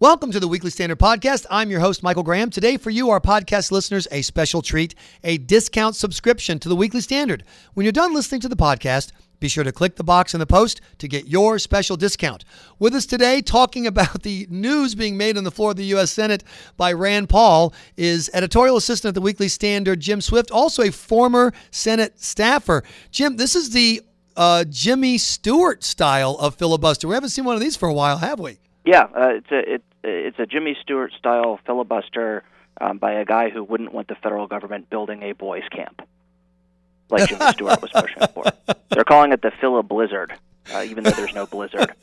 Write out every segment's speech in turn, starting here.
Welcome to the Weekly Standard Podcast. I'm your host, Michael Graham. Today, for you, our podcast listeners, a special treat a discount subscription to the Weekly Standard. When you're done listening to the podcast, be sure to click the box in the post to get your special discount. With us today, talking about the news being made on the floor of the U.S. Senate by Rand Paul, is editorial assistant at the Weekly Standard, Jim Swift, also a former Senate staffer. Jim, this is the uh, Jimmy Stewart style of filibuster. We haven't seen one of these for a while, have we? Yeah, uh, it's a it, it's a Jimmy Stewart style filibuster um, by a guy who wouldn't want the federal government building a boys' camp, like Jimmy Stewart was pushing for. They're calling it the filiblizzard, uh, even though there's no blizzard.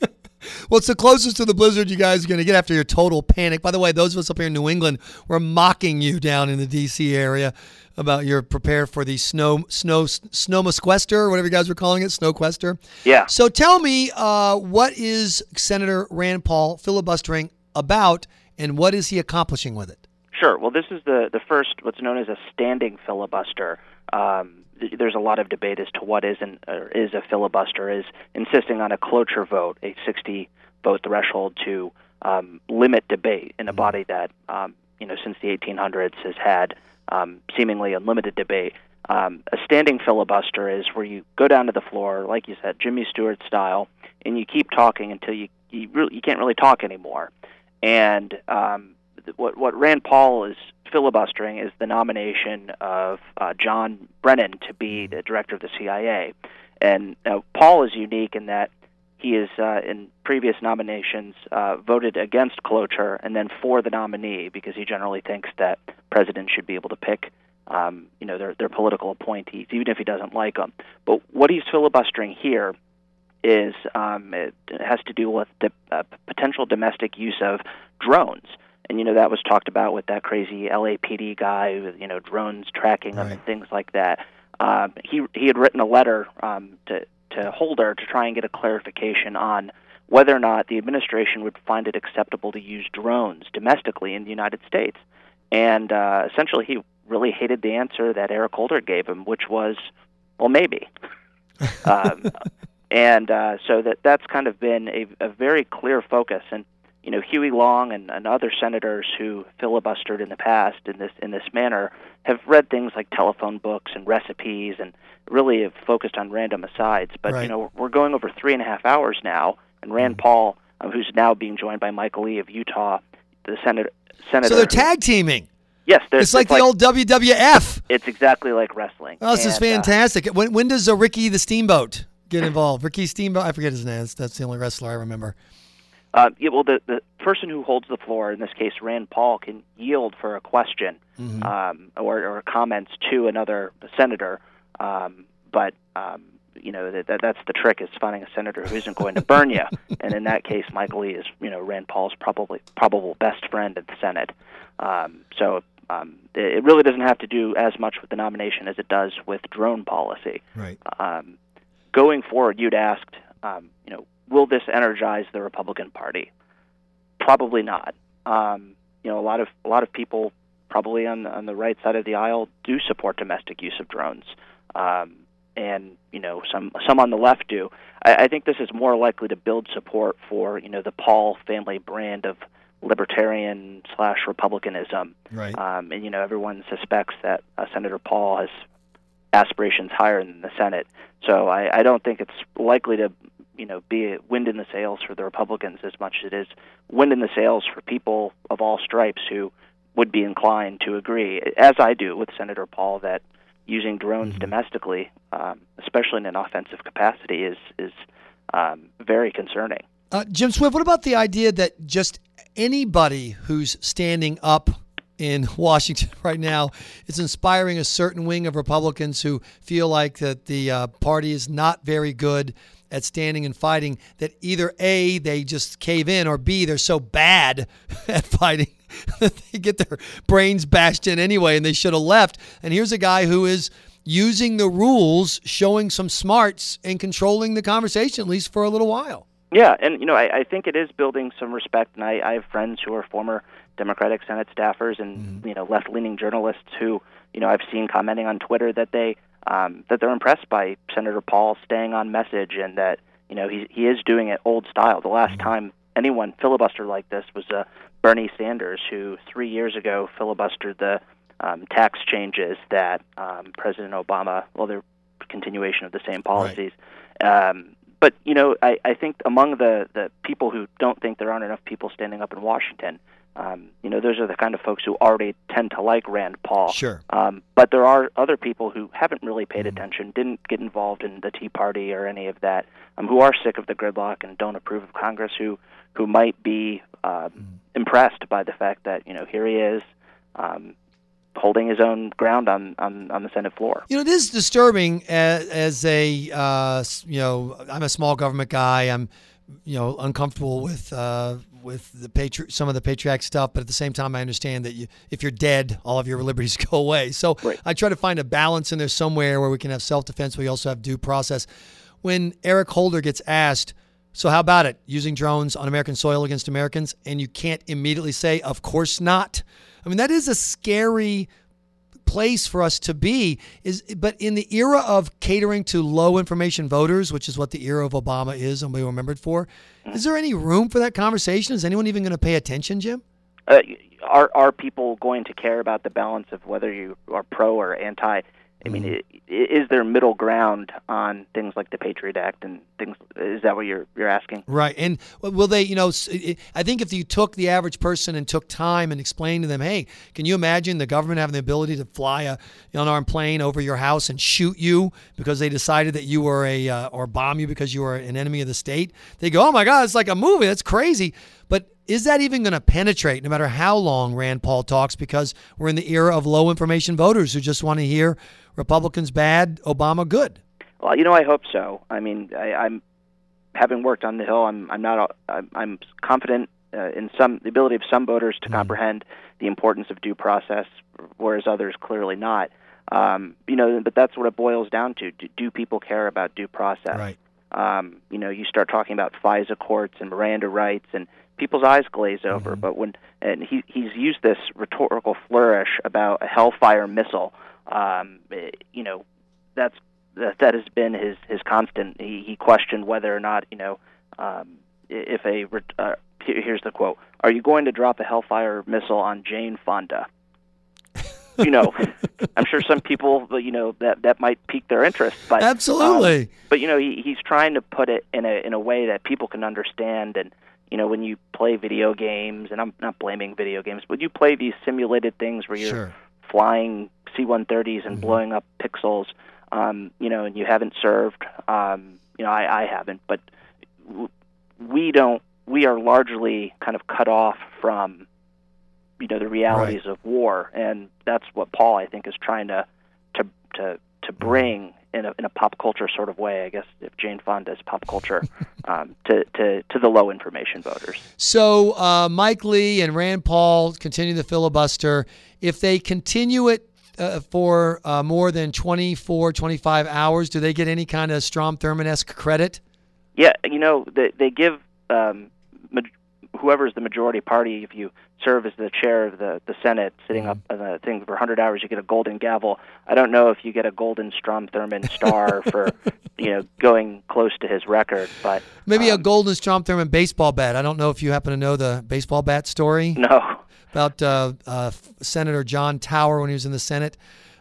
Well, it's the closest to the blizzard you guys are going to get after your total panic. By the way, those of us up here in New England were mocking you down in the D.C. area about your prepare for the snow snow snowmasquester or whatever you guys were calling it, snowquester. Yeah. So tell me, uh, what is Senator Rand Paul filibustering about, and what is he accomplishing with it? Sure. Well, this is the the first what's known as a standing filibuster. Um, there's a lot of debate as to what is an or is a filibuster. Is insisting on a cloture vote, a 60 vote threshold to um, limit debate in a Mm-hmm. body that um, you know since the 1800s has had um, seemingly unlimited debate. Um, a standing filibuster is where you go down to the floor, like you said, Jimmy Stewart style, and you keep talking until you you, really, you can't really talk anymore. And um, what what Rand Paul is filibustering is the nomination of uh, John Brennan to be the director of the CIA. And now Paul is unique in that he is uh, in previous nominations uh, voted against cloture and then for the nominee because he generally thinks that presidents should be able to pick um, you know their their political appointees even if he doesn't like them. But what he's filibustering here is um, it has to do with the uh, potential domestic use of drones. And you know that was talked about with that crazy LAPD guy, with you know drones tracking them Right. and things like that. Um, he he had written a letter um, to to Holder to try and get a clarification on whether or not the administration would find it acceptable to use drones domestically in the United States. And uh, essentially, he really hated the answer that Eric Holder gave him, which was, "Well, maybe." um, and uh, so that that's kind of been a, a very clear focus. And you know, Huey Long and, and other senators who filibustered in the past in this in this manner have read things like telephone books and recipes, and really have focused on random asides. But Right. you know, we're going over three and a half hours now, and Rand Paul, um, who's now being joined by Michael Lee of Utah, the senator. Senator. So they're tag teaming. Yes, they're- It's like the old WWF. It's exactly like wrestling. Oh, this is And, uh, fantastic. when, when does uh, Ricky the Steamboat get involved? Ricky Steamboat, I forget his name. That's, that's the only wrestler I remember. Uh, yeah, well, the, the person who holds the floor, in this case Rand Paul, can yield for a question um, or, or comments to another senator. Um, but um, you know that, that that's the trick is finding a senator who isn't going to burn you. And in that case, Michael Lee is you know Rand Paul's probably probable best friend at the Senate. Um, so. Um, it it really doesn't have to do as much with the nomination as it does with drone policy Right. um, going forward, you'd asked, um, you know, will this energize the Republican Party? Probably not. Um, you know, a lot of a lot of people, probably on the, on the right side of the aisle, do support domestic use of drones, um, and you know, some some on the left do. I, I think this is more likely to build support for you know the Paul family brand of libertarian slash republicanism. Right. Um, and you know, everyone suspects that uh, Senator Paul has aspirations higher than the Senate. So I, I don't think it's likely to, you know, be a wind in the sails for the Republicans as much as it is wind in the sails for people of all stripes who would be inclined to agree, as I do with Senator Paul, that using drones domestically, um, especially in an offensive capacity, is is um, very concerning. Uh, Jim Swift, what about the idea that just anybody who's standing up in Washington right now is inspiring a certain wing of Republicans who feel like that the uh, party is not very good at standing and fighting that either A, they just cave in, or B, they're so bad at fighting that they get their brains bashed in anyway and they should have left. And here's a guy who is using the rules, showing some smarts, and controlling the conversation, at least for a little while. Yeah, and you know, I, I think it is building some respect, and I, I have friends who are former Democratic Senate staffers and you know left-leaning journalists who you know I've seen commenting on Twitter that they um, that they're impressed by Senator Paul staying on message and that you know he he is doing it old style. The last time anyone filibuster like this was uh, Bernie Sanders, who three years ago filibustered the um, tax changes that um, President Obama, well, they're continuation of the same policies. Right. Um, but you know, I, I think among the the people who don't think there aren't enough people standing up in Washington, um, you know, those are the kind of folks who already tend to like Rand Paul. Sure. Um, but there are other people who haven't really paid mm-hmm. attention, didn't get involved in the Tea Party or any of that, um, who are sick of the gridlock and don't approve of Congress, who who might be uh, mm-hmm. impressed by the fact that you know here he is. Um, holding his own ground on, on, on the Senate floor. You know, it is disturbing as, as a uh, you know I'm a small government guy. I'm you know uncomfortable with uh, with the patri- some of the patriotic stuff, but at the same time, I understand that you, if you're dead, all of your liberties go away. So right. I try to find a balance in there somewhere where we can have self defense, we also have due process. When Eric Holder gets asked, so how about it using drones on American soil against Americans, and you can't immediately say, of course not. I mean, that is a scary place for us to be is but in the era of catering to low information voters which is what the era of obama is and we remembered for is there any room for that conversation? Is anyone even going to pay attention jim? Uh, are are people going to care about the balance of whether you are pro or anti I mean, mm-hmm. is there middle ground on things like the Patriot Act and things? Is that what you're you're asking? Right. And will they? You know, I think if you took the average person and took time and explained to them, hey, can you imagine the government having the ability to fly a unarmed plane over your house and shoot you because they decided that you were a uh, or bomb you because you were an enemy of the state? They go, oh my God, it's like a movie. That's crazy. But is that even going to penetrate no matter how long Rand Paul talks? Because we're in the era of low information voters who just want to hear Republicans bad, Obama good. Well, you know, I hope so. I mean, I, I'm having worked on the Hill. I'm I'm not I'm, I'm confident uh, in some the ability of some voters to mm. comprehend the importance of due process, whereas others clearly not. Um, you know, but that's what it boils down to. Do, do people care about due process? Right. Um, you know, you start talking about FISA courts and Miranda rights, and people's eyes glaze over. Mm-hmm. But when and he he's used this rhetorical flourish about a Hellfire missile um, you know, that's that, that has been his his constant. He, he questioned whether or not you know um, if a uh, here's the quote: "Are you going to drop a Hellfire missile on Jane Fonda?" you know, I'm sure some people, you know, that that might pique their interest. But absolutely. Um, but you know, he, he's trying to put it in a in a way that people can understand. And you know, when you play video games, and I'm not blaming video games, but you play these simulated things where you're sure. flying C-130s and mm-hmm. blowing up pixels, um, you know, and you haven't served, um, you know, I, I haven't, but we don't. We are largely kind of cut off from, you know, the realities right. of war, and that's what Paul, I think, is trying to to to to bring in a, in a pop culture sort of way, I guess, if Jane Fonda is pop culture, um, to, to, to the low information voters. So uh, Mike Lee and Rand Paul continue the filibuster. If they continue it uh, for uh, more than 24, 25 hours, do they get any kind of Strom Thurmond esque credit? Yeah, you know, they, they give um, ma- whoever is the majority party, if you serve as the chair of the, the Senate, sitting mm-hmm. up on the thing for 100 hours, you get a golden gavel. I don't know if you get a golden Strom Thurmond star for, you know, going close to his record, but maybe um, a golden Strom Thurmond baseball bat. I don't know if you happen to know the baseball bat story. No about uh, uh, Senator John Tower when he was in the Senate.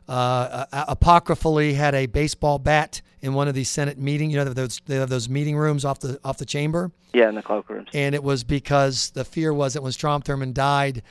Uh, apocryphally had a baseball bat in one of these Senate meetings. You know, those they have those meeting rooms off the off the chamber. Yeah, in the cloakrooms. And it was because the fear was that when Strom Thurmond died,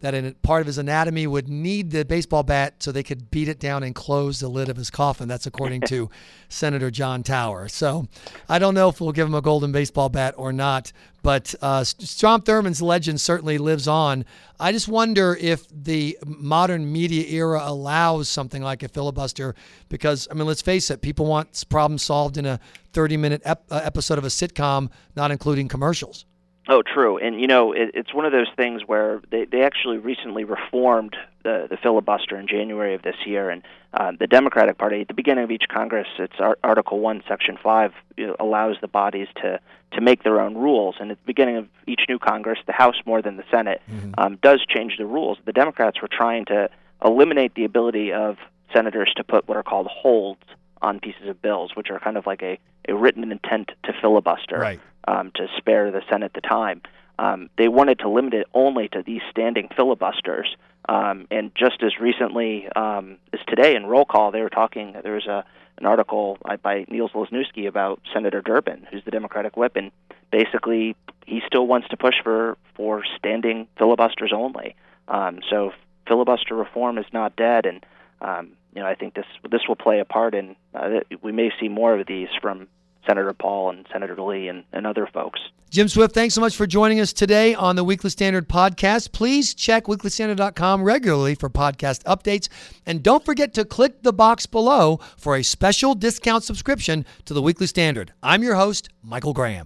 that in part of his anatomy would need the baseball bat so they could beat it down and close the lid of his coffin. That's according to Senator John Tower. So I don't know if we'll give him a golden baseball bat or not, but uh, Strom Thurmond's legend certainly lives on. I just wonder if the modern media era allows something like a filibuster because, I mean, let's face it, people want problems solved in a 30 minute ep- uh, episode of a sitcom, not including commercials. Oh, true. And you know, it, it's one of those things where they they actually recently reformed the the filibuster in January of this year, and uh, the Democratic Party at the beginning of each Congress, it's Ar- Article One, Section Five, you know, allows the bodies to to make their own rules. And at the beginning of each new Congress, the House more than the Senate mm-hmm. um, does change the rules. The Democrats were trying to eliminate the ability of senators to put what are called holds on pieces of bills, which are kind of like a, a written intent to filibuster. Right. Um, to spare the Senate the time. Um, they wanted to limit it only to these standing filibusters. Um, and just as recently um, as today in roll call, they were talking. There was a an article by Niels Lesniewski about Senator Durbin, who's the Democratic whip, and basically he still wants to push for for standing filibusters only. Um, so filibuster reform is not dead, and um, you know I think this this will play a part in. Uh, we may see more of these from Senator Paul and Senator Lee and, and other folks. Jim Swift, thanks so much for joining us today on the Weekly Standard podcast. Please check weeklystandard.com regularly for podcast updates. And don't forget to click the box below for a special discount subscription to the Weekly Standard. I'm your host, Michael Graham.